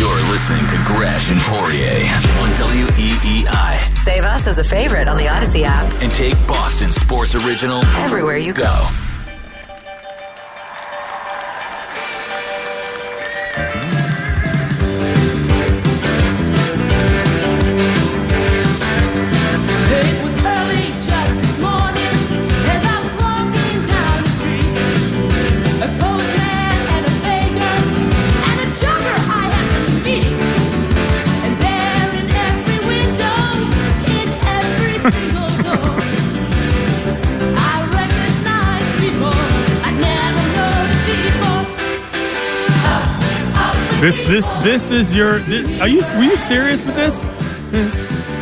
You're listening to Gresh and Fauria on WEEI. Save us as a favorite on the Odyssey app. And take Boston Sports Original everywhere you go. go. This this this is your. This, are you were you serious with this?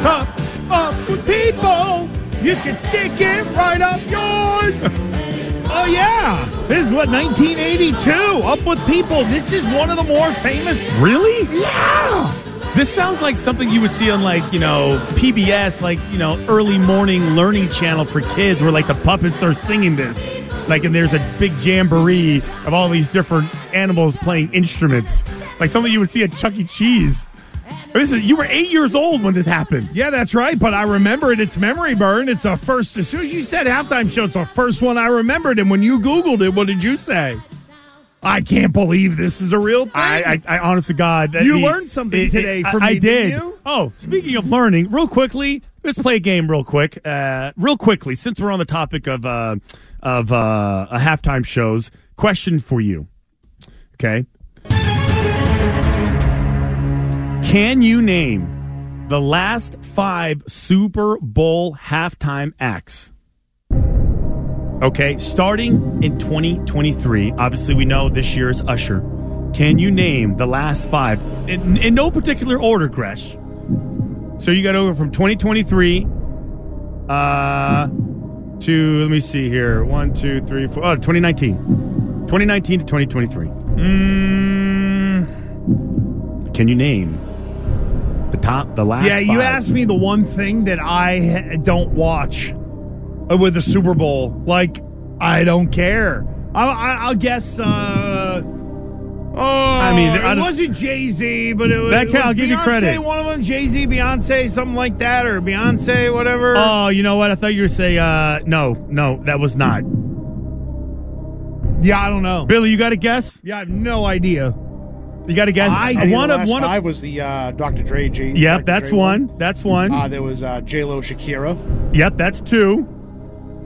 Up, up with people. You can stick it right up yours. oh yeah, this is what 1982. Up with people. This is one of the more famous. Really? Yeah. This sounds like something you would see on like you know PBS, like you know early morning learning channel for kids, where like the puppets are singing this, like and there's a big jamboree of all these different animals playing instruments, like something you would see at Chuck E. Cheese. This is, you were eight years old when this happened. Yeah, that's right. But I remember it. It's memory burn. It's a first. As soon as you said halftime show, it's the first one I remembered. And when you Googled it, what did you say? I can't believe this is a real thing. I, I, I honest to God, You the- learned something today from I, me, I did. Oh, speaking of learning, real quickly, let's play a game real quick. Uh, real quickly, since we're on the topic of uh, of uh, a halftime shows, question for you. Okay, can you name the last five Super Bowl halftime acts? Okay, starting in 2023. Obviously, we know this year is Usher. Can you name the last five in, in no particular order, Gresh? So you got over from 2023 uh, to, let me see here. One, two, three, four. Oh, 2019. 2019 to 2023. Mm, Can you name the top, the last yeah, you five? asked me the one thing that I don't watch uh, with the Super Bowl. Like, I don't care. I'll, I- I'll guess. Uh, oh, I mean, it I don't- wasn't Jay Z, but it was. That it can- I'll give you credit. One of them, Jay Z, Beyonce, something like that, or Beyonce, whatever. Oh, you know what? I thought you were say uh, no, no, that was not. yeah, I don't know. Billy, you got a guess? Yeah, I have no idea. You got to guess? I one of last one of. was the uh, Dr. Dre J. Yep, Dr. that's Dre one. That's one. Uh, there was uh, J Lo Shakira, yep, that's two.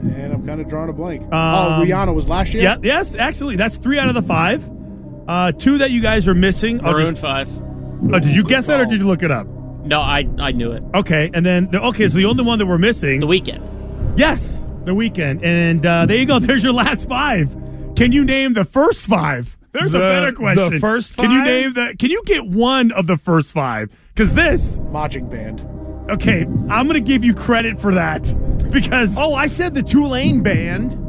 and I'm kind of drawing a blank. Um, oh, Rihanna was last year. Yep, yes, actually, that's three out of the five. Uh, two that you guys are missing. I'll Maroon just- Five. oh, did you guess that or did you look it up? No, I I knew it. Okay, and then okay, so the only one that we're missing. The Weeknd. Yes, the Weeknd, and uh, there you go. There's your last five. Can you name the first five? There's a better question. the first Can you name that? Can you get one of the first five? Because this. Marching band. Okay, I'm going to give you credit for that because Oh, I said the Tulane band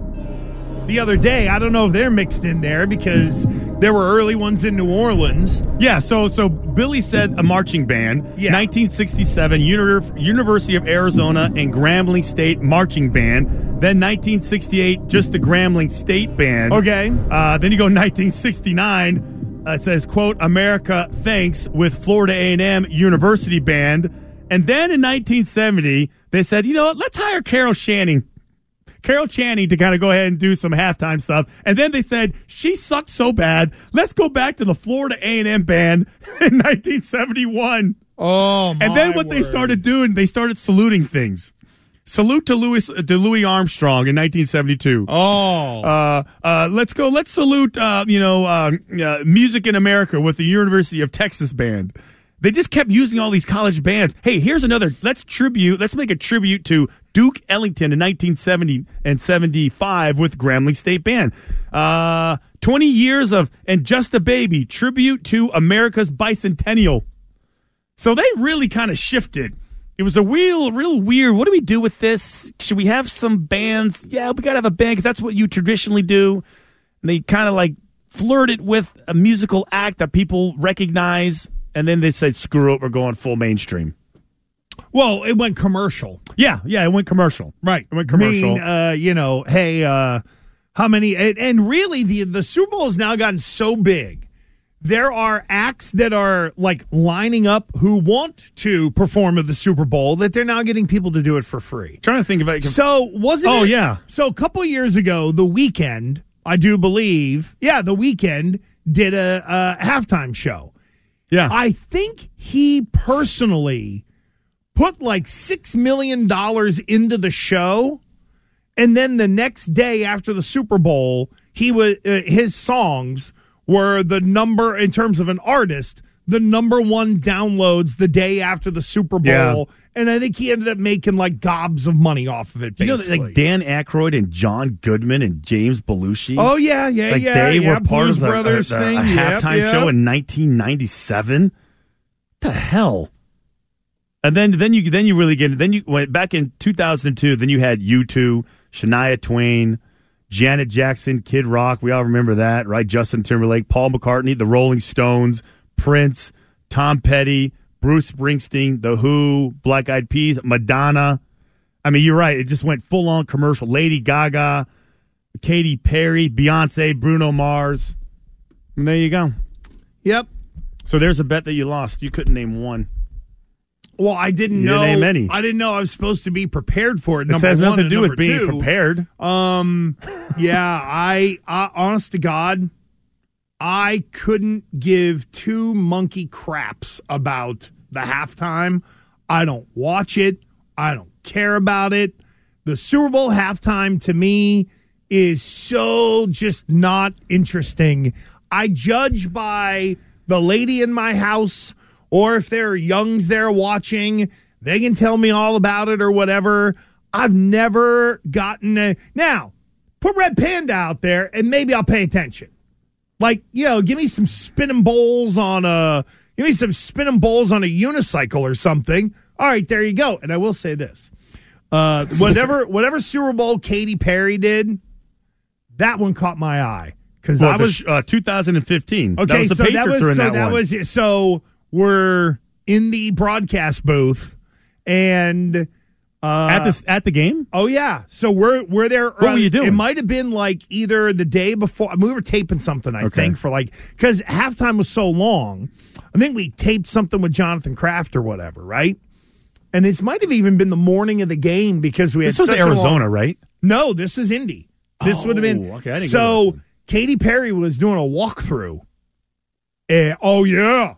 the other day. I don't know if they're mixed in there because there were early ones in New Orleans. Yeah, so so Billy said a marching band. Yeah. 1967 Uni- University of Arizona and Grambling State marching band. Then 1968 just the Grambling State band. Okay. Uh, then you go 1969. Uh, it says quote America thanks with Florida A&M University band. And then in 1970 they said you know what let's hire Carol Shannon. Carol Channing to kind of go ahead and do some halftime stuff, and then they said she sucked so bad. Let's go back to the Florida A and M band in 1971. Oh, and then what they started doing, they started saluting things. Salute to Louis to Louis Armstrong in 1972. Oh, Uh, uh, let's go. Let's salute, uh, you know, uh, uh, Music in America with the University of Texas band. They just kept using all these college bands. Hey, here's another. Let's tribute. Let's make a tribute to Duke Ellington in 1970 and 75 with Grambling State Band. Uh, 20 years of and just a baby tribute to America's bicentennial. So they really kind of shifted. It was a real, real weird. What do we do with this? Should we have some bands? Yeah, we got to have a band because that's what you traditionally do. And they kind of like flirted with a musical act that people recognize. And then they said, screw it, we're going full mainstream. Well, it went commercial. Yeah, yeah, it went commercial. Right. It went commercial. Mean, uh, you know, hey, uh, how many? And, and really, the the Super Bowl has now gotten so big. There are acts that are like lining up who want to perform at the Super Bowl that they're now getting people to do it for free. trying to think of it. can. So wasn't Oh, it- yeah. So a couple years ago, the Weeknd, I do believe, yeah, the Weeknd did a, a halftime show. yeah. I think he personally put like six million dollars into the show, and then the next day after the Super Bowl, he was uh, his songs were the number in terms of an artist, the number one downloads the day after the Super Bowl, Yeah. and I think he ended up making like gobs of money off of it. you know, Basically. like Dan Aykroyd and John Goodman and James Belushi. Oh yeah, yeah, like yeah. they yeah, were part Blues of the, Brothers uh, the- thing. Yep, halftime yep. show in 1997. What the hell? And then then you then you really get then you went back in 2002. Then you had U2, Shania Twain, Janet Jackson, Kid Rock. We all remember that, right? Justin Timberlake, Paul McCartney, the Rolling Stones, Prince, Tom Petty, Bruce Springsteen, The Who, Black Eyed Peas, Madonna. I mean, you're right. It just went full on commercial. Lady Gaga, Katy Perry, Beyonce, Bruno Mars. And there you go. Yep. So there's a bet that you lost. You couldn't name one. Well, I didn't You know. didn't name any. I didn't know I was supposed to be prepared for it. It has nothing to do with being two. prepared. Um, yeah, I, I, honest to God, I couldn't give two monkey craps about the halftime. I don't watch it. I don't care about it. The Super Bowl halftime to me is so just not interesting. I judge by the lady in my house, or if there are youngs there watching, they can tell me all about it or whatever. I've never gotten a. Now, put Red Panda out there and maybe I'll pay attention. Like, you know, give me some spinning bowls on a. Give me some spinning bowls on a unicycle or something. All right, there you go. And I will say this. Uh, whatever whatever Super Bowl Katy Perry did, that one caught my eye because Well, I was uh, 2015. okay. that was the so that was so that, that was so we're in the broadcast booth and uh, at the at the game. Oh yeah, so we're we're there. What were you doing? It might have been like either the day before. We were taping something, I Okay. think, for like because halftime was so long. I think we taped something with Jonathan Kraft or whatever, right? And this might have even been the morning of the game because we had. This was such a long- Arizona, right? no, this is Indy. This would have been Oh, okay, I didn't go to so. Katy Perry was doing a walkthrough. And, oh yeah,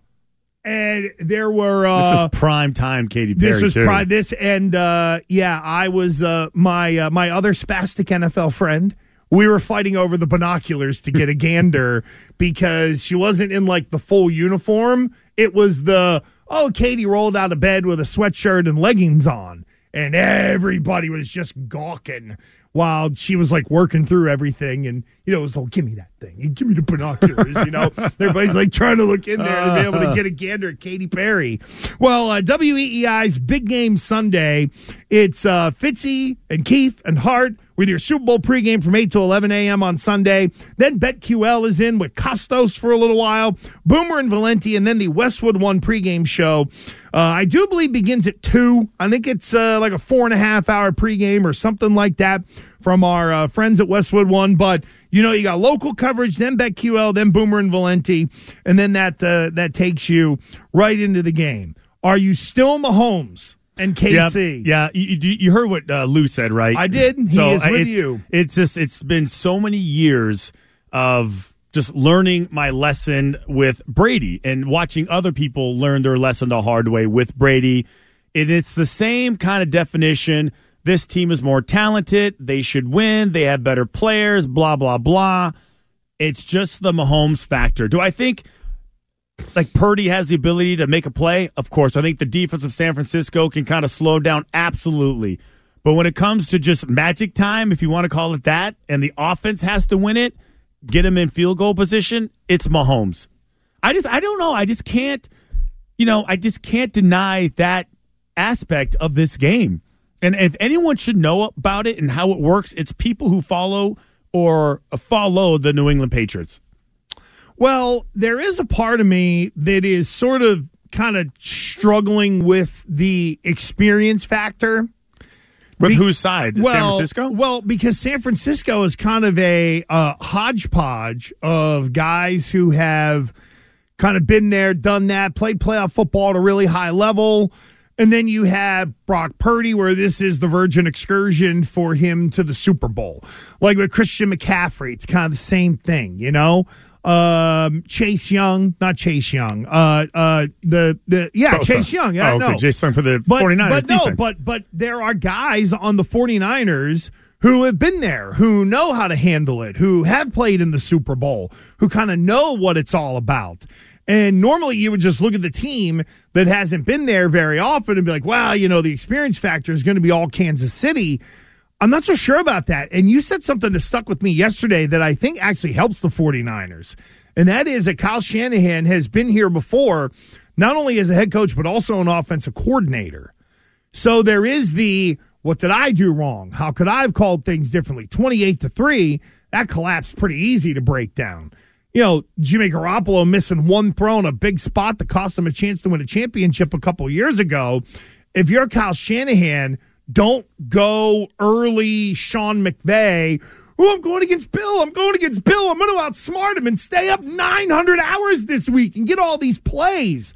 and there were uh, this is prime time, Katy Perry. this was too. pri- this and uh, yeah, I was uh, my uh, my other spastic NFL friend. We were fighting over the binoculars to get a gander because she wasn't in like the full uniform. It was the oh, Katy rolled out of bed with a sweatshirt and leggings on, and everybody was just gawking while she was like working through everything. And you know, it was like, give me that thing, and give me the binoculars. You know, everybody's like trying to look in there to be able to get a gander at Katy Perry. Well, uh, WEEI's big game Sunday. It's uh, Fitzy and Keith and Hart with your Super Bowl pregame from 8 to 11 a.m. on Sunday. Then BetQL is in with Costos for a little while, Boomer and Valenti, and then the Westwood One pregame show. Uh, I do believe begins at 2. I think it's uh, like a four and a half hour pregame or something like that from our uh, friends at Westwood One. But you know, you got local coverage, then BetQL, then Boomer and Valenti, and then that uh, that takes you right into the game. Are you still Mahomes and Yeah, KC. Yeah, you, you you heard what uh, Lou said, right? I did. He is uh, with it's- you. It's just it's been so many years of just learning my lesson with Brady and watching other people learn their lesson the hard way with Brady. And it's the same kind of definition. This team is more talented. They should win. They have better players. Blah blah blah. It's just the Mahomes factor. Do I think like Purdy has the ability to make a play? Of course. I think the defense of San Francisco can kind of slow down. Absolutely. But when it comes to just magic time, if you want to call it that, and the offense has to win it, get him in field goal position, it's Mahomes. I just, I don't know. I just can't, you know, I just can't deny that aspect of this game. And if anyone should know about it and how it works, it's people who follow or follow the New England Patriots. Well, there is a part of me that is sort of kind of struggling with the experience factor. With Be- whose side? San Well, Francisco? Well, because San Francisco is kind of a uh, hodgepodge of guys who have kind of been there, done that, played playoff football at a really high level. And then you have Brock Purdy, where this is the virgin excursion for him to the Super Bowl. Like with Christian McCaffrey, it's kind of the same thing, you know? Um, Chase Young, not Chase Young. Uh, uh, the the yeah, Bosa. Chase Young. Yeah, Oh, okay. no. Chase Young for the but, 49ers But no, defense. but but there are guys on the 49ers who have been there, who know how to handle it, who have played in the Super Bowl, who kind of know what it's all about. And normally you would just look at the team that hasn't been there very often and be like, wow, you know, the experience factor is going to be all Kansas City. I'm not so sure about that. And you said something that stuck with me yesterday that I think actually helps the 49ers. And that is that Kyle Shanahan has been here before, not only as a head coach, but also an offensive coordinator. So there is the what did I do wrong? How could I have called things differently? 28 to 3, that collapsed pretty easy to break down. You know, Jimmy Garoppolo missing one throw in a big spot that cost him a chance to win a championship a couple years ago. If you're Kyle Shanahan, don't go early Sean McVay. Oh, I'm going against Bill. I'm going against Bill. I'm going to outsmart him and stay up 900 hours this week and get all these plays.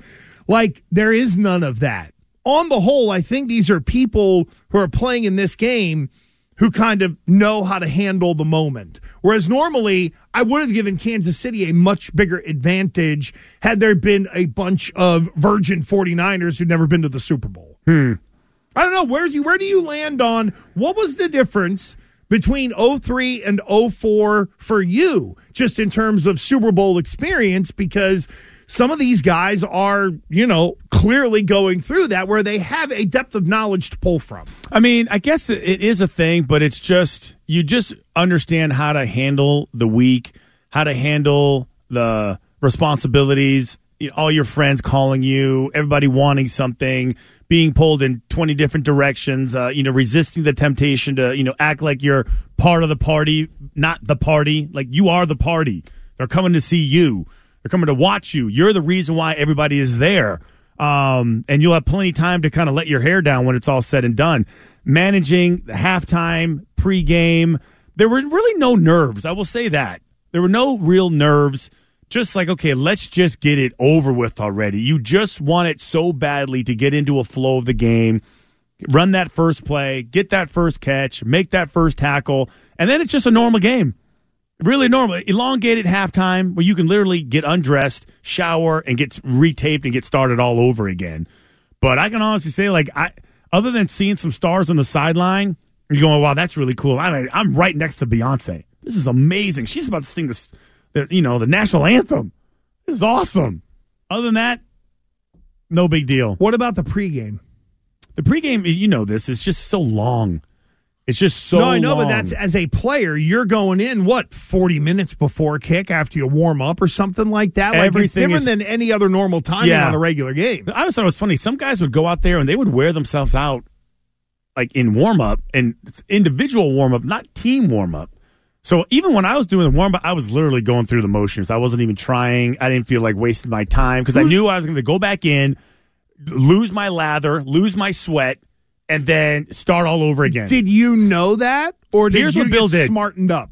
Like, there is none of that. On the whole, I think these are people who are playing in this game who kind of know how to handle the moment. Whereas normally, I would have given Kansas City a much bigger advantage had there been a bunch of virgin 49ers who'd never been to the Super Bowl. Hmm. I don't know. Where's you? Where do you land on what was the difference between 03 and 04 for you, just in terms of Super Bowl experience? Because some of these guys are, you know, clearly going through that where they have a depth of knowledge to pull from. I mean, I guess it is a thing, but it's just you just understand how to handle the week, how to handle the responsibilities, all your friends calling you, everybody wanting something, being pulled in 20 different directions, uh, you know, resisting the temptation to, you know, act like you're part of the party, not the party, like you are the party. They're coming to see you. They're coming to watch you. You're the reason why everybody is there. Um, and you'll have plenty of time to kind of let your hair down when it's all said and done. Managing the halftime, pregame, there were really no nerves. I will say that. There were no real nerves. Just like, okay, let's just get it over with already. You just want it so badly to get into a flow of the game, run that first play, get that first catch, make that first tackle, and then it's just a normal game. Really normal. Elongated halftime where you can literally get undressed shower and get retaped and get started all over again. But i can honestly say like i other than seeing some stars on the sideline you're going wow that's really cool. I, i'm right next to beyonce. This is amazing. She's about to sing this the, you know the national anthem this is awesome other than that no big deal What about the pregame? the pregame you know this is just so long it's just so no, I know, long. but that's as a player, you're going in what 40 minutes before kick after you warm up or something like that. Like it's Everything different is- than any other normal time Yeah. on a regular game. I always thought it was funny. Some guys would go out there and they would wear themselves out, like in warm up, and it's individual warm up, not team warm up. So even when I was doing the warm up, I was literally going through the motions. I wasn't even trying. I didn't feel like wasting my time because I knew I was going to go back in, lose my lather, lose my sweat, and then start all over again. Did you know that, or did Here's you what Bill get did. smartened up?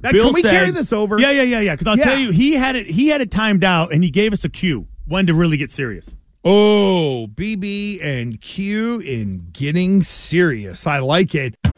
Now, Bill can we said- carry this over? Yeah, yeah, yeah, yeah. Because I'll Yeah. tell you, he had it. He had it timed out, and he gave us a cue when to really get serious. Oh, BB and Q in getting serious. I like it.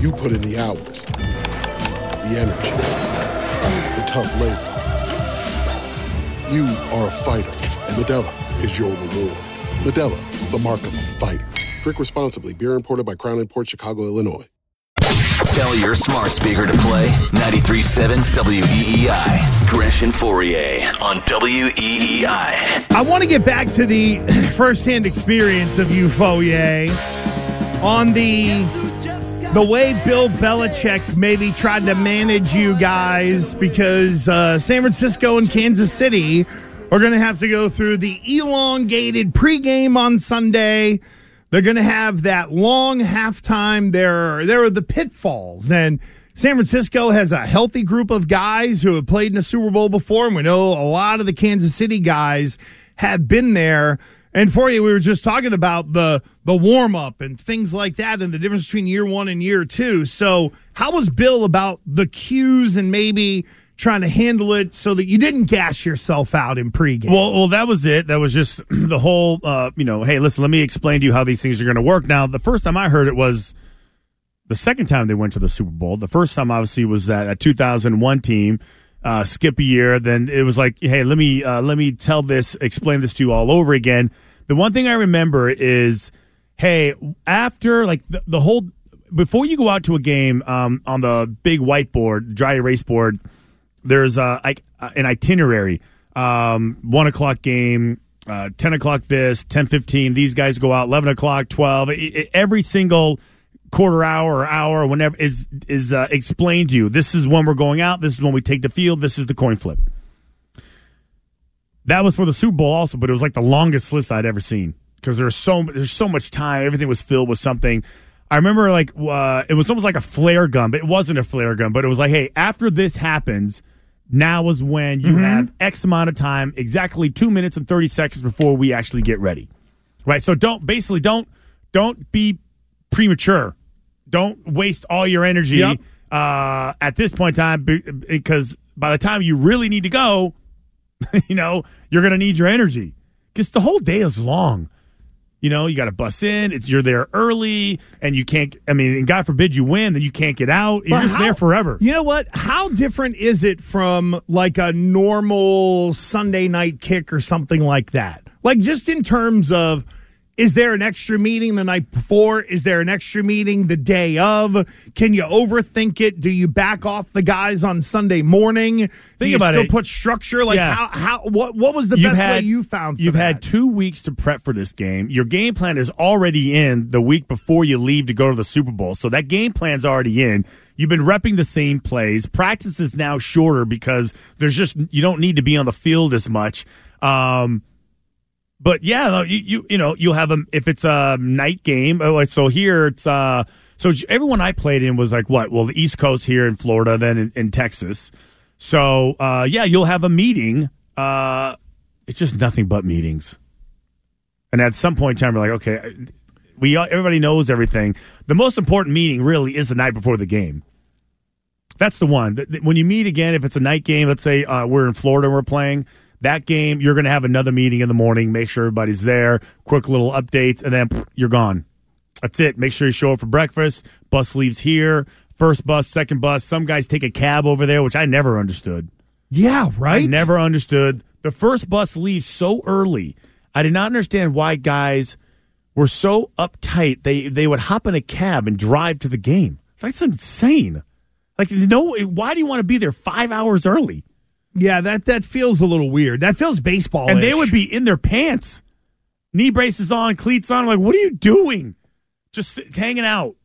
You put in the hours, the energy, the tough labor. You are a fighter, and Modelo is your reward. Modelo, the mark of a fighter. Drink responsibly. Beer imported by Crown Port Chicago, Illinois. Tell your smart speaker to play 93.7 WEEI. Gresh and Fauria on E WEEI. I want to get back to the firsthand experience of you, Fauria, on the the way Bill Belichick maybe tried to manage you guys because uh, San Francisco and Kansas City are going to have to go through the elongated pregame on Sunday. They're going to have that long halftime. There, there are the pitfalls, and San Francisco has a healthy group of guys who have played in the Super Bowl before, and we know a lot of the Kansas City guys have been there. And for you, we were just talking about the the warm up and things like that, and the difference between year one and year two. So, how was Bill about the cues and maybe trying to handle it so that you didn't gas yourself out in pregame? Well, well, that was it. That was just the whole, uh, you know, hey, listen, let me explain to you how these things are going to work. Now, the first time I heard it was the second time they went to the Super Bowl. The first time, obviously, was that a 2001 team. Uh, skip a year, then it was like, hey, let me uh, let me tell this, explain this to you all over again. The one thing I remember is, hey, after like the, the whole before you go out to a game um, on the big whiteboard, dry erase board, there's uh, like an itinerary. Um, one o'clock game, uh, ten o'clock this, ten fifteen. These guys go out eleven o'clock, twelve. I- I- every single quarter hour or hour, or whenever is is uh, explained to you. This is when we're going out. This is when we take the field. This is the coin flip. That was for the Super Bowl also, but it was like the longest list I'd ever seen because there's so there's so much time. Everything was filled with something. I remember like uh, it was almost like a flare gun, but it wasn't a flare gun. But it was like, hey, after this happens, now is when you have X amount of time, exactly two minutes and thirty seconds before we actually get ready, right? So don't basically don't don't be premature. Don't waste all your energy Yep. uh, at this point in time because by the time you really need to go, you know you're going to need your energy because the whole day is long. You know, you got to bus in. It's you're there early, and you can't. I mean, and God forbid you win, then you can't get out. You're But just how- there forever. You know what? How different is it from like a normal Sunday night kick or something like that? Like just in terms of is there an extra meeting the night before? Is there an extra meeting the day of? Can you overthink it? Do you back off the guys on Sunday morning? Do Think you about still it. put structure? Like Yeah. how how what what was the You've best way had- you found? For You've that? had two weeks to prep for this game. Your game plan is already in the week before you leave to go to the Super Bowl. So that game plan's already in. You've been repping the same plays. Practice is now shorter because there's just you don't need to be on the field as much. Um, but yeah, you, you you know you'll have a if it's a night game. oh, So here it's uh so everyone I played in was like what? Well, the East Coast here in Florida, then in, in Texas. So uh yeah, you'll have a meeting. Uh It's just nothing but meetings. And at some point in time, we're like, okay, we everybody knows everything. The most important meeting really is the night before the game. That's the one. When you meet again, if it's a night game, let's say uh, we're in Florida and we're playing that game, you're going to have another meeting in the morning. Make sure everybody's there. Quick little updates, and then pff, you're gone. That's it. Make sure you show up for breakfast. Bus leaves here. First bus, second bus. Some guys take a cab over there, which I never understood. Yeah, right. I never understood. The first bus leaves so early. I did not understand why guys were so uptight. They they would hop in a cab and drive to the game. That's insane. Like, no, why do you want to be there five hours early? Yeah, that that feels a little weird. That feels baseball. And they would be in their pants, knee braces on, cleats on. I'm like, what are you doing? Just hanging out,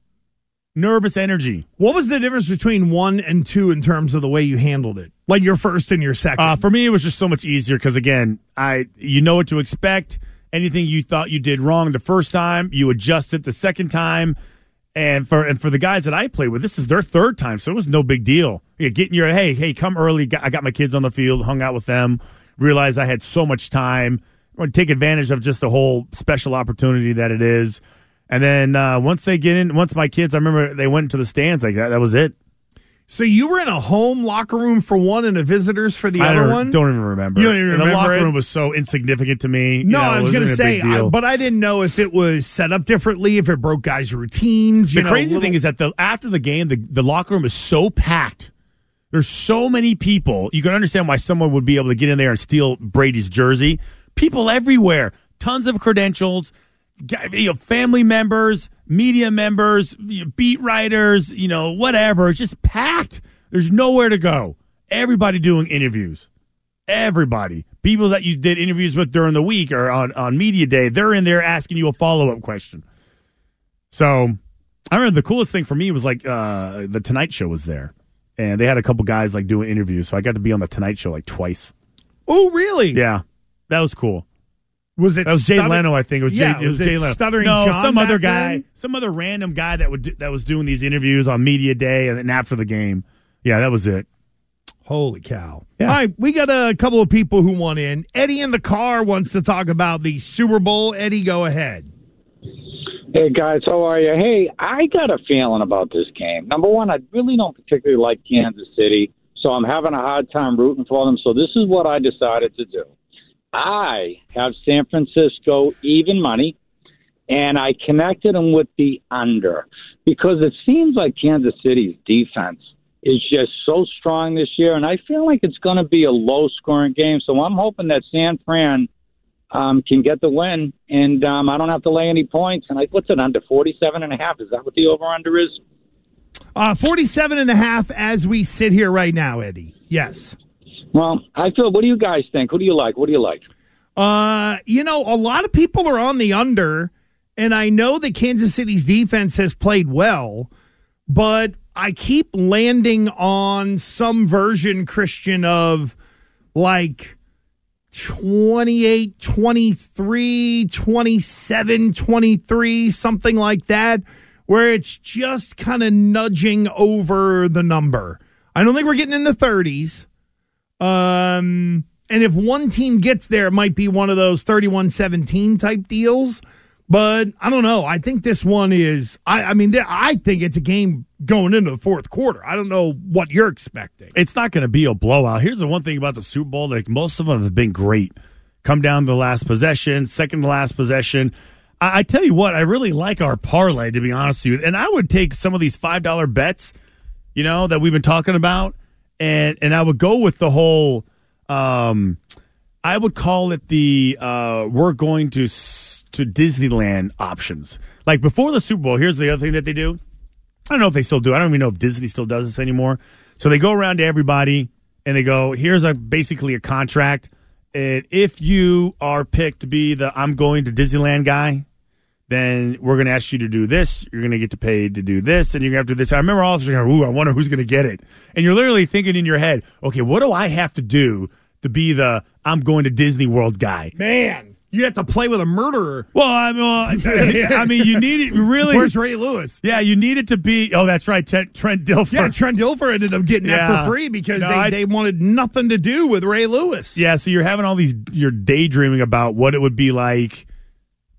nervous energy. What was the difference between one and two in terms of the way you handled it? Like your first and your second. Uh, for me, it was just so much easier because again, I you know what to expect. Anything you thought you did wrong the first time, you adjust it the second time. And for and for the guys that I play with, this is their third time, so it was no big deal. You get in your hey hey come early. I got my kids on the field, hung out with them, realized I had so much time. I want to take advantage of just the whole special opportunity that it is. And then uh, once they get in, once my kids, I remember they went into the stands like that. That was it. So you were in a home locker room for one and a visitors for the I other don't, one. don't even remember. You don't even And remember The locker it? room was so insignificant to me. No, You know, I was going to say. I, but I didn't know if it was set up differently, if it broke guys' routines. You the know, crazy little- thing is that the after the game, the, the locker room is so packed. There's so many people. You can understand why someone would be able to get in there and steal Brady's jersey. People everywhere, tons of credentials, you know, family members, media members, beat writers, you know, whatever. It's just packed. There's nowhere to go. Everybody doing interviews. Everybody. People that you did interviews with during the week or on, on media day, they're in there asking you a follow up question. So I remember the coolest thing for me was like uh, the Tonight Show was there, and they had a couple guys like doing interviews. So I got to be on the Tonight Show like twice. Oh, really? Yeah, that was cool. Was it? That was Jay stutter- Leno, I think. It was Yeah, Jay, it was was it Jay Leno. Stuttering no, John some other guy, then? some other random guy that would do, that was doing these interviews on media day and then after the game. Yeah, that was it. Holy cow. Yeah. All right, we got a couple of people who want in. Eddie in the car wants to talk about the Super Bowl. Eddie, go ahead. Hey guys, how are you? Hey, I got a feeling about this game. Number one, I really don't particularly like Kansas City, so I'm having a hard time rooting for them. So this is what I decided to do. I have San Francisco even money, and I connected them with the under because it seems like Kansas City's defense is just so strong this year, and I feel like it's going to be a low scoring game. So I'm hoping that San Fran um, can get the win, and um, I don't have to lay any points. And I what's it under forty seven and a half? Is that what the over under is? Uh, 47 and a half as we sit here right now, Eddie. Yes. Well, I feel. What do you guys think? Who do you like? What do you like? Uh, you know, a lot of people are on the under, and I know that Kansas City's defense has played well, but I keep landing on some version, Christian, of like 28, 23, 27, 23, something like that, where it's just kind of nudging over the number. I don't think we're getting in the 30s. Um, and if one team gets there, it might be one of those 31 17 type deals. But I don't know. I think this one is, I, I mean, I think it's a game going into the fourth quarter. I don't know what you're expecting. It's not going to be a blowout. Here's the one thing about the Super Bowl: like most of them have been great. Come down to the last possession, second to last possession. I, I tell you what, I really like our parlay to be honest with you, and I would take some of these five dollar bets, you know, that we've been talking about, and and I would go with the whole. Um, I would call it the uh, we're going to to Disneyland options. Like before the Super Bowl, here's the other thing that they do. I don't know if they still do. I don't even know if Disney still does this anymore. So they go around to everybody and they go, "Here's a basically a contract, and if you are picked to be the I'm going to Disneyland guy, then we're going to ask you to do this. You're going to get to pay to do this, and you're going to have to do this. I remember all of us going, "Ooh, I wonder who's going to get it." And you're literally thinking in your head, "Okay, what do I have to do to be the I'm going to Disney World guy?" Man, You have to play with a murderer. Well, I mean, well, I mean, you need it really. Where's Ray Lewis? Yeah, you need it to be. Oh, that's right, Trent, Trent Dilfer. Yeah, Trent Dilfer ended up getting Yeah. that for free because No, they, I- they wanted nothing to do with Ray Lewis. Yeah, so you're having all these, you're daydreaming about what it would be like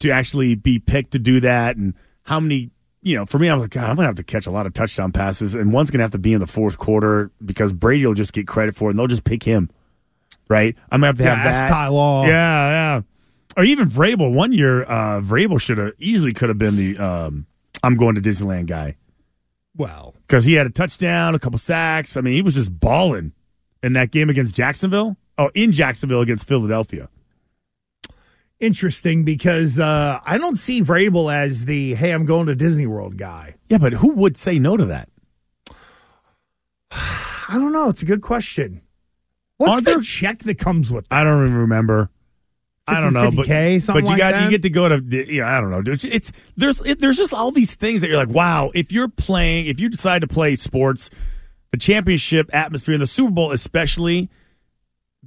to actually be picked to do that and how many, you know, for me, I was like, God, I'm going to have to catch a lot of touchdown passes and one's going to have to be in the fourth quarter because Brady will just get credit for it and they'll just pick him, right? I'm going to have to Yeah, have that's that. Ty Law. Yeah, yeah. Or even Vrabel. One year, uh, Vrabel should have easily could have been the um, I'm going to Disneyland guy Well, because he had a touchdown, a couple sacks. I mean, he was just balling in that game against Jacksonville. Oh, in Jacksonville against Philadelphia. Interesting because uh, I don't see Vrabel as the hey, I'm going to Disney World guy. Yeah, but who would say no to that? I don't know. It's a good question. What's Aren't the there- check that comes with? I don't even remember. I don't know, but, 50K, something but you like got that? you get to go to you know I don't know. It's, it's there's it, there's just all these things that you're like, wow. If you're playing, if you decide to play sports, the championship atmosphere in the Super Bowl, especially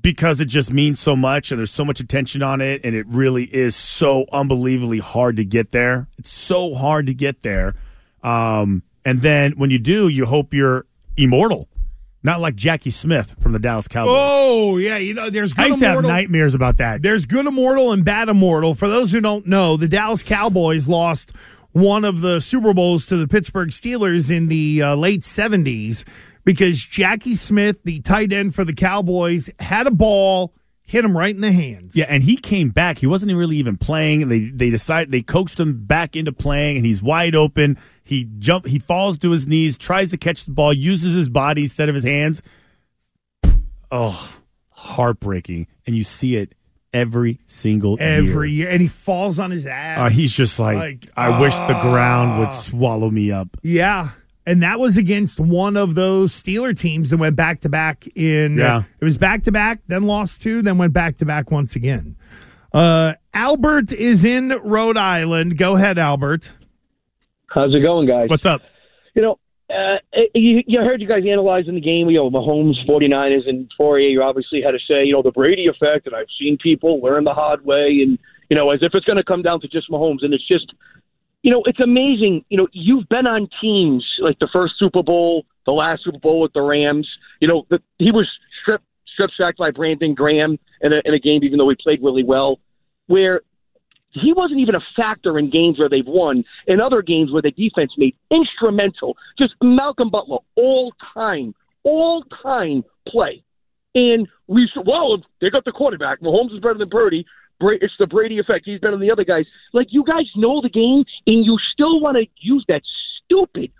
because it just means so much and there's so much attention on it, and it really is so unbelievably hard to get there. It's so hard to get there, um, and then when you do, you hope you're immortal, not like Jackie Smith from the Dallas Cowboys. Oh yeah, you know there's good I used to have nightmares about that. There's good immortal and bad immortal. For those who don't know, the Dallas Cowboys lost one of the Super Bowls to the Pittsburgh Steelers in the uh, late 70s because Jackie Smith, the tight end for the Cowboys, had a ball, hit him right in the hands. Yeah, and he came back. He wasn't really even playing. They they decided they coaxed him back into playing, and he's wide open. He jump. He falls to his knees, tries to catch the ball, uses his body instead of his hands. Oh, heartbreaking! And you see it every single Every year. year. And he falls on his ass. Uh, he's just like, Like, I wish the ground would ah. swallow me up. Yeah. And that was against one of those Steeler teams that went back to back in. Yeah. it was back to back, then lost two, then went back to back once again. Uh, Albert is in Rhode Island. Go ahead, Albert. How's it going, guys? What's up? You know, uh, you, you heard you guys analyzing the game. You know, Mahomes, 49ers, and Fauria. You obviously had to say, you know, the Brady effect, and I've seen people learn the hard way, and you know, as if it's going to come down to just Mahomes, and it's just, you know, it's amazing. You know, you've been on teams like the first Super Bowl, the last Super Bowl with the Rams. You know, the, he was strip strip sacked by Brandon Graham in a, in a game, even though he played really well, where he wasn't even a factor in games where they've won. In other games where the defense made instrumental, just Malcolm Butler, all time, all time play. And we said, well, they got the quarterback. Mahomes is better than Purdy. It's the Brady effect. He's better than the other guys. Like you guys know the game, and you still want to use that stupid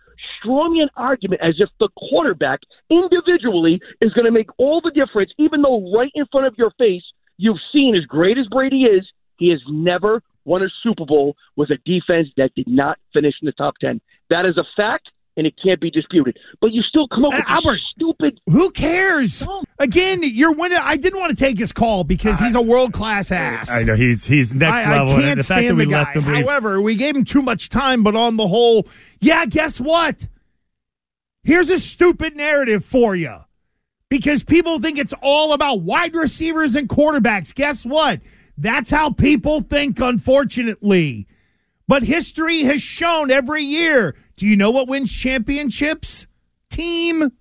Strawman argument as if the quarterback individually is going to make all the difference, even though right in front of your face you've seen as great as Brady is, he has never won a Super Bowl with a defense that did not finish in the top ten. That is a fact, and it can't be disputed. But you still come up uh, with Albert, these stupid. Who cares? Again, you're winning. I didn't want to take his call because he's a world class ass. I know he's he's next I, level. I can't the fact stand that we the left guy. him However, we gave him too much time, but on the whole, yeah, guess what? Here's a stupid narrative for you. Because people think it's all about wide receivers and quarterbacks. Guess what? That's how people think, unfortunately. But history has shown every year. Do you know what wins championships? Team.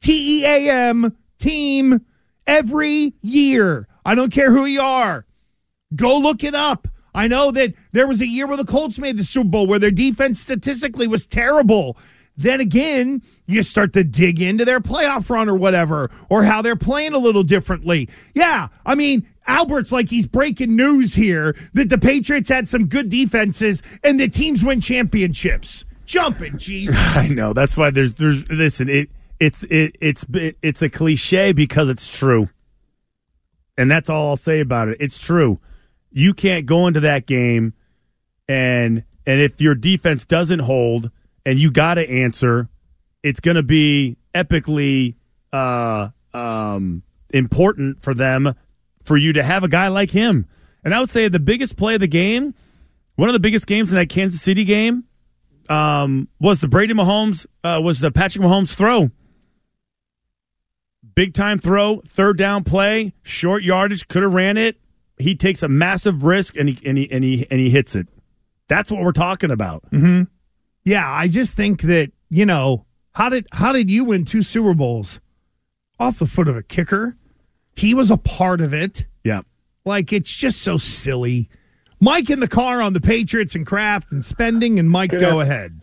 T E A M. Team. Every year. I don't care who you are. Go look it up. I know that there was a year where the Colts made the Super Bowl where their defense statistically was terrible. Then again, you start to dig into their playoff run or whatever, or how they're playing a little differently. Yeah, I mean, Albert's like he's breaking news here that the Patriots had some good defenses and the teams win championships. Jumping, Jesus. I know. That's why there's there's listen. It it's it it's it, it's a cliche because it's true, and that's all I'll say about it. It's true. You can't go into that game, and and if your defense doesn't hold, and you got to answer, it's going to be epically uh, um, important for them for you to have a guy like him. And I would say the biggest play of the game, one of the biggest games in that Kansas City game, um, was the Brady Mahomes uh, was the Patrick Mahomes throw. Big time throw, third down play, short yardage, could have ran it. he takes a massive risk and he and he and he and he hits it. That's what we're talking about. hmm Yeah, I just think that you know how did how did you win two Super Bowls off the foot of a kicker? He was a part of it. Yeah. Like it's just so silly. Mike in the car on the Patriots and Kraft and spending, and Mike, go ahead.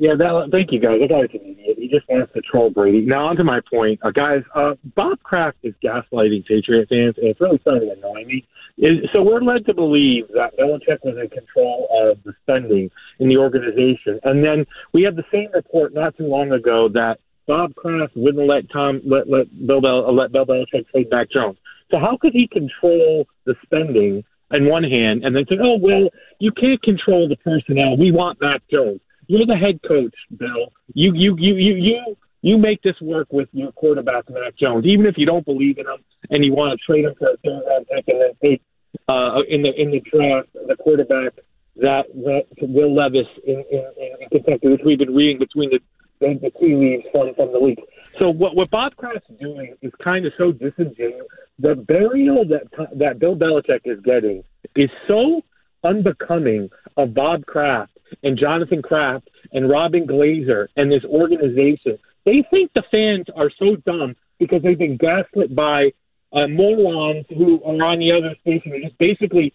Yeah, that, thank you, guys. That guy's an idiot. He just wants to troll Brady. Now, on to my point. Uh, guys, uh, Bob Kraft is gaslighting Patriot fans, and it's really starting to annoy me. Is, so we're led to believe that Belichick was in control of the spending in the organization. And then we had the same report not too long ago that Bob Kraft wouldn't let Tom let let Bill Bel, uh, let Bill Belichick trade Mac Jones. So how could he control the spending on one hand and then say, "Oh well, you can't control the personnel. We want Mac Jones. You're the head coach, Bill. You you you you you." You make this work with your quarterback, Mac Jones, even if you don't believe in him and you want to trade him for a third round pick and then take uh, in the in the draft the quarterback that that Will Levis in, in, in Kentucky, which we've been reading between the the, the tea leaves from from the league. So what what Bob Kraft's doing is kind of so disingenuous. The burial that that Bill Belichick is getting is so unbecoming of Bob Kraft and Jonathan Kraft and Robyn Glaser and this organization. They think the fans are so dumb because they've been gaslit by uh, morons who are on the other station and just basically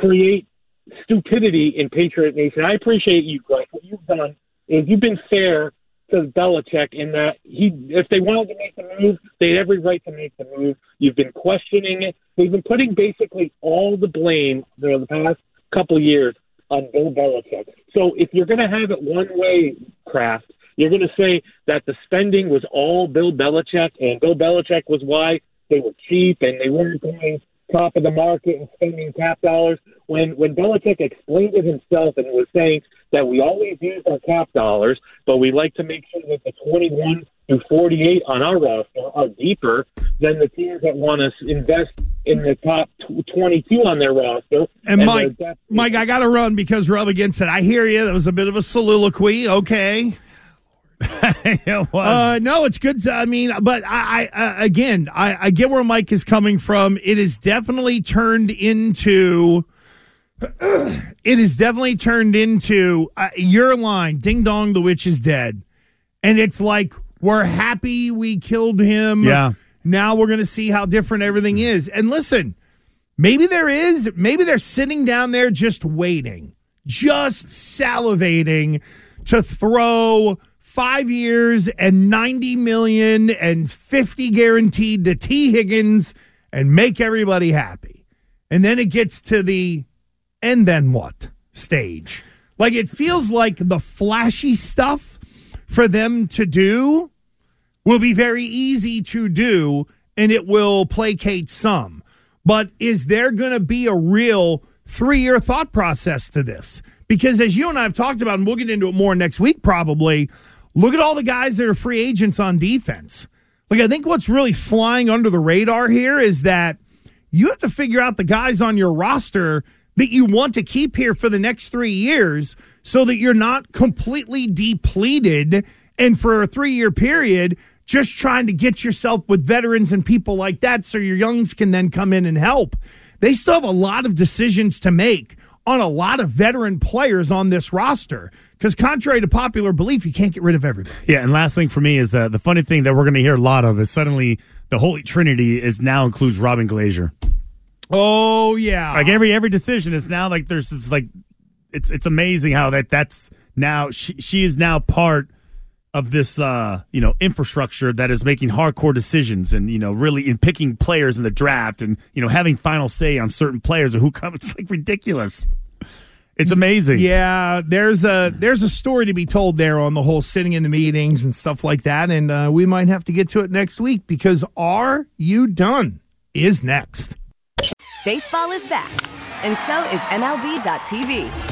create stupidity in Patriot Nation. I appreciate you, Greg. What you've done is you've been fair to Belichick in that he, if they wanted to make the move, they had every right to make the move. You've been questioning it. They've been putting basically all the blame for the past couple of years on Bill Belichick. So if you're going to have it one way, Kraft, you're going to say that the spending was all Bill Belichick, and Bill Belichick was why they were cheap and they weren't going top of the market and spending cap dollars. When when Belichick explained it himself and was saying that we always use our cap dollars, but we like to make sure that the 21 through 48 on our roster are deeper than the teams that want to invest in the top 22 on their roster. And their Mike, depth- Mike, I got to run because Rub against it. I hear you. That was a bit of a soliloquy. Okay. uh, no, it's good. To, I mean, but I, I uh, again, I, I get where Mike is coming from. It is definitely turned into. It is definitely turned into uh, your line, "Ding dong, the witch is dead," and it's like we're happy we killed him. Yeah. Now we're going to see how different everything is. And listen, maybe there is. Maybe they're sitting down there just waiting, just salivating to throw five years and 90 million and 50 guaranteed to Tee Higgins and make everybody happy. And then it gets to the and then what stage. Like it feels like the flashy stuff for them to do will be very easy to do and it will placate some. But is there going to be a real three year thought process to this? Because as you and I have talked about, and we'll get into it more next week probably, look at all the guys that are free agents on defense. Like, I think what's really flying under the radar here is that you have to figure out the guys on your roster that you want to keep here for the next three years so that you're not completely depleted and for a three year period just trying to get yourself with veterans and people like that so your youngs can then come in and help. They still have a lot of decisions to make on a lot of veteran players on this roster because contrary to popular belief, you can't get rid of everybody. Yeah, and last thing for me is uh, the funny thing that we're going to hear a lot of is suddenly the Holy Trinity is now includes Robyn Glaser. Oh yeah, Like every every decision is now like there's this like it's it's amazing how that that's now she she is now part of this uh you know infrastructure that is making hardcore decisions and you know really in picking players in the draft and you know having final say on certain players and who come it's like ridiculous. It's amazing. Yeah, there's a there's a story to be told there on the whole sitting in the meetings and stuff like that, and uh, we might have to get to it next week because are you done? Is next. Baseball is back, and so is MLB.tv.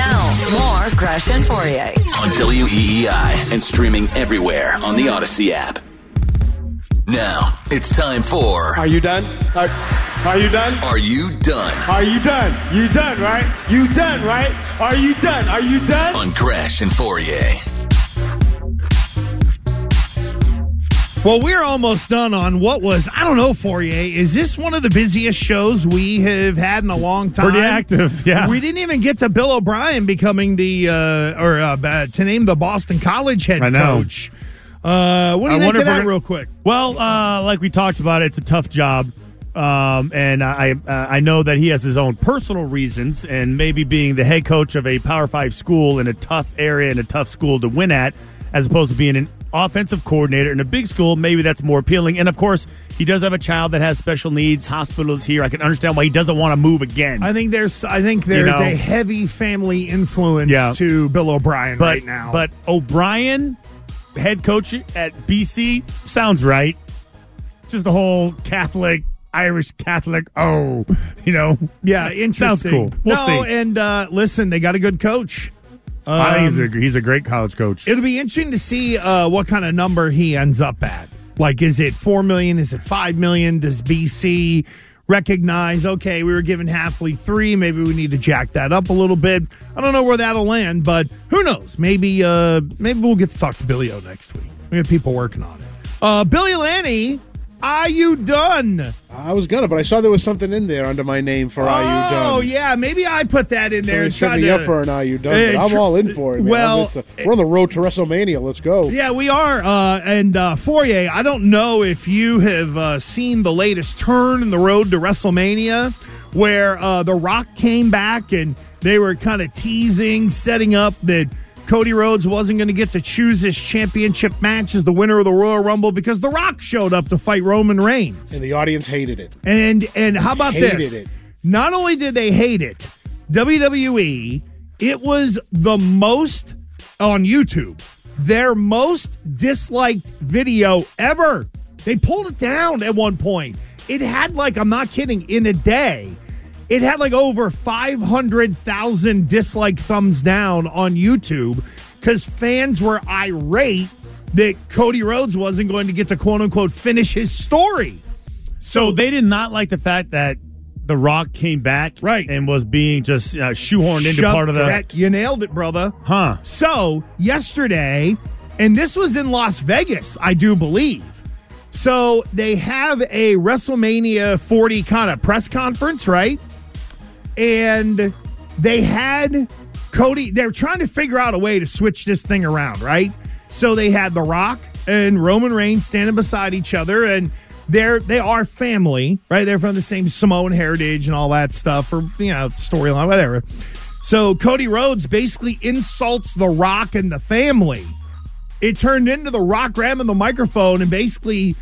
Now, more Gresh and Fauria. on WEEI and streaming everywhere on the Odyssey app. Now it's time for Are you done? Are, are you done? Are You Done? Are you done? You done, right? You done, right? Are you done? Are you done? on Gresh and Fauria. Well, we're almost done on what was, I don't know, Fauria. Is this one of the busiest shows we have had in a long time? Pretty active, yeah. We didn't even get to Bill O'Brien becoming the, uh, or uh, uh, to name the Boston College head I know. coach. Uh, what do you I think of that, gonna- real quick? Well, uh, like we talked about, it's a tough job. Um, and I uh, I know that he has his own personal reasons, and maybe being the head coach of a Power Five school in a tough area and a tough school to win at, as opposed to being an offensive coordinator in a big school, maybe that's more appealing. And of course, he does have a child that has special needs. Hospitals here, I can understand why he doesn't want to move again. I think there's, I think there's know? a heavy family influence Yeah. to Bill O'Brien but, right now. But O'Brien, head coach at BC, sounds right. Just the whole Catholic, Irish Catholic. Oh, you know, yeah, interesting. Sounds cool. We'll no, see. and uh, listen, they got a good coach. I think he's Um, a, he's a great college coach. It'll be interesting to see uh, what kind of number he ends up at. Like, is it four million? Is it five million? Does BC recognize? Okay, we were given halfly three. Maybe we need to jack that up a little bit. I don't know where that'll land, but who knows? Maybe uh, maybe we'll get to talk to Billy O next week. We have people working on it. Uh, Billy Lanny, are you done? I was gonna, but I saw there was something in there under my name for Are You Done? Oh yeah, maybe I put that in there and set me to up for an Are You Done? But I'm all in for it. Man. Well, a- we're on the road to WrestleMania. Let's go. Yeah, we are. Uh, and uh, Fauria, I don't know if you have uh, seen the latest turn in the road to WrestleMania, where uh, The Rock came back and they were kind of teasing, setting up that Cody Rhodes wasn't going to get to choose his championship match as the winner of the Royal Rumble because The Rock showed up to fight Roman Reigns. And the audience hated it. And and how about Hated this? it. Not only did they hate it, WWE, it was the most on YouTube, their most disliked video ever. They pulled it down at one point. It had like, I'm not kidding, in a day, it had like over 500,000 dislike thumbs down on YouTube because fans were irate that Cody Rhodes wasn't going to get to quote unquote finish his story. So they did not like the fact that The Rock came back right and was being just uh, shoehorned into Shut part of the. that- you nailed it, brother. Huh. So yesterday, and this was in Las Vegas, I do believe. So they have a WrestleMania 40 kind of press conference, right? And they had Cody, they're trying to figure out a way to switch this thing around, right? So they had The Rock and Roman Reigns standing beside each other, and they're they are family, right? They're from the same Samoan heritage and all that stuff, or you know, storyline, whatever. So Cody Rhodes basically insults The Rock and the family. It turned into The Rock grabbing the microphone and basically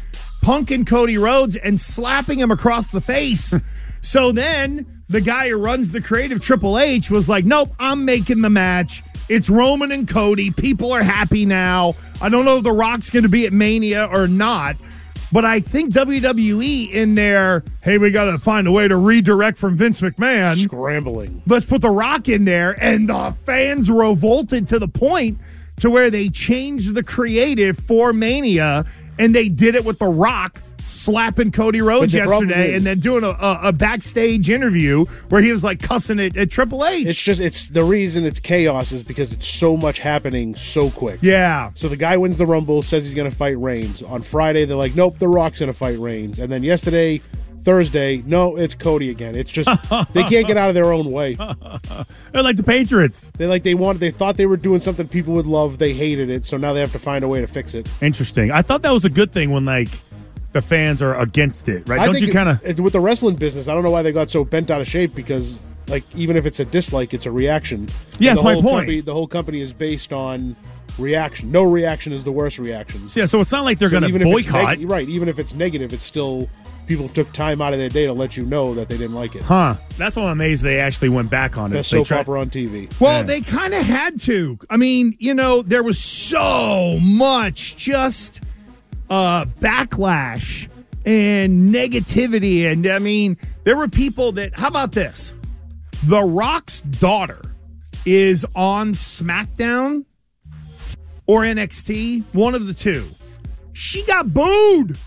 punking Cody Rhodes and slapping him across the face. so then the guy who runs the creative Triple H was like, nope, I'm making the match. It's Roman and Cody. People are happy now. I don't know if The Rock's going to be at Mania or not. But I think WWE in there, hey, we got to find a way to redirect from Vince McMahon. Scrambling. Let's put The Rock in there. And the fans revolted to the point to where they changed the creative for Mania and they did it with The Rock slapping Cody Rhodes But the problem yesterday and then doing a, a, a backstage interview where he was like cussing it at Triple H. It's just it's the reason it's chaos is because it's so much happening so quick. Yeah. So the guy wins the Rumble, says he's going to fight Reigns. On Friday, they're like, nope, The Rock's going to fight Reigns. And then yesterday, Thursday, no, it's Cody again. It's just they can't get out of their own way. They're like the Patriots. They like they wanted, they thought they were doing something people would love. They hated it, so now they have to find a way to fix it. Interesting. I thought that was a good thing when like the fans are against it, right? I Don't think you kind of? with the wrestling business? I don't know why they got so bent out of shape because, like, even if it's a dislike, it's a reaction. Yeah, And that's the my whole point. Company, the whole company is based on reaction. No reaction is the worst reaction. Yeah, so it's not like they're So going to even boycott. neg- right? Even if it's negative, it's still people took time out of their day to let you know that they didn't like it. Huh. That's why I'm amazed they actually went back on it. Best They soap tried- opera on TV. Well, they kind of had to. I mean, you know, there was so much just uh, backlash and negativity. And I mean, there were people that, how about this? The Rock's daughter is on SmackDown or NXT, one of the two. She got booed.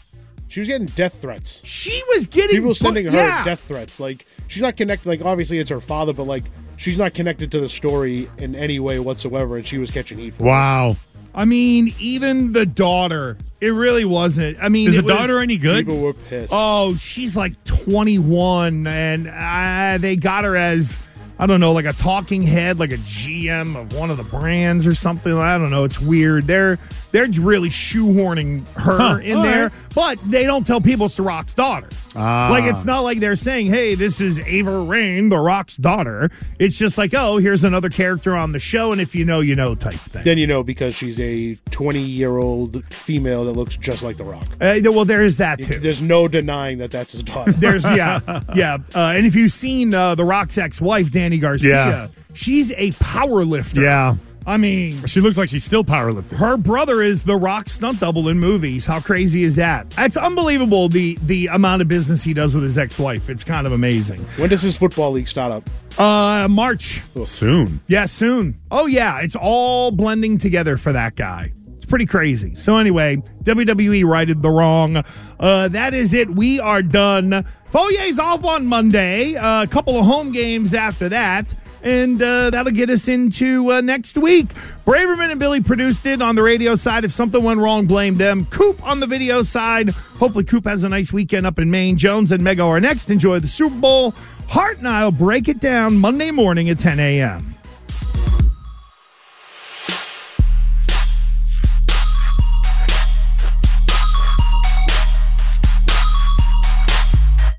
She was getting death threats. She was getting people sending bu- her yeah. death threats. Like she's not connected. Like obviously it's her father, but like she's not connected to the story in any way whatsoever. And she was catching heat. For it. Wow. I mean, even the daughter, it really wasn't. I mean, Is it the daughter was- any good? People were pissed. Oh, she's like 21, and uh, they got her as I don't know, like a talking head, like a GM of one of the brands or something. I don't know. It's weird. They're they're really shoehorning her Huh, in there, right. but they don't tell people it's the Rock's daughter. Ah. Like it's not like they're saying, "Hey, this is Ava Raine, the Rock's daughter." It's just like, "Oh, here's another character on the show, and if you know, you know," type thing. Then you know because she's a 20 year old female that looks just like The Rock. Uh, well, there is that too. There's no denying that that's his daughter. There's yeah, yeah. Uh, and if you've seen uh, the Rock's ex-wife, Dany Garcia, Yeah. she's a power lifter. Yeah. I mean, She looks like she's still powerlifting. her brother is the Rock stunt double in movies. How crazy is that? It's unbelievable the the amount of business he does with his ex-wife. It's kind of amazing. when does his football league start up? Uh, March. Soon. Yeah, soon. Oh yeah, it's all blending together for that guy. It's pretty crazy. So anyway, WWE righted the wrong. Uh, that is it. We are done. Fauria's off on Monday. Uh, a couple of home games after that. And uh, that'll get us into uh, next week. Braverman and Billy produced it on the radio side. If something went wrong, blame them. Coop on the video side. Hopefully, Coop has a nice Weeknd up in Maine. Jones and Mego are next. Enjoy the Super Bowl. Hart and I will break it down Monday morning at 10 a.m.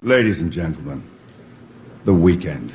Ladies and gentlemen, the weekend.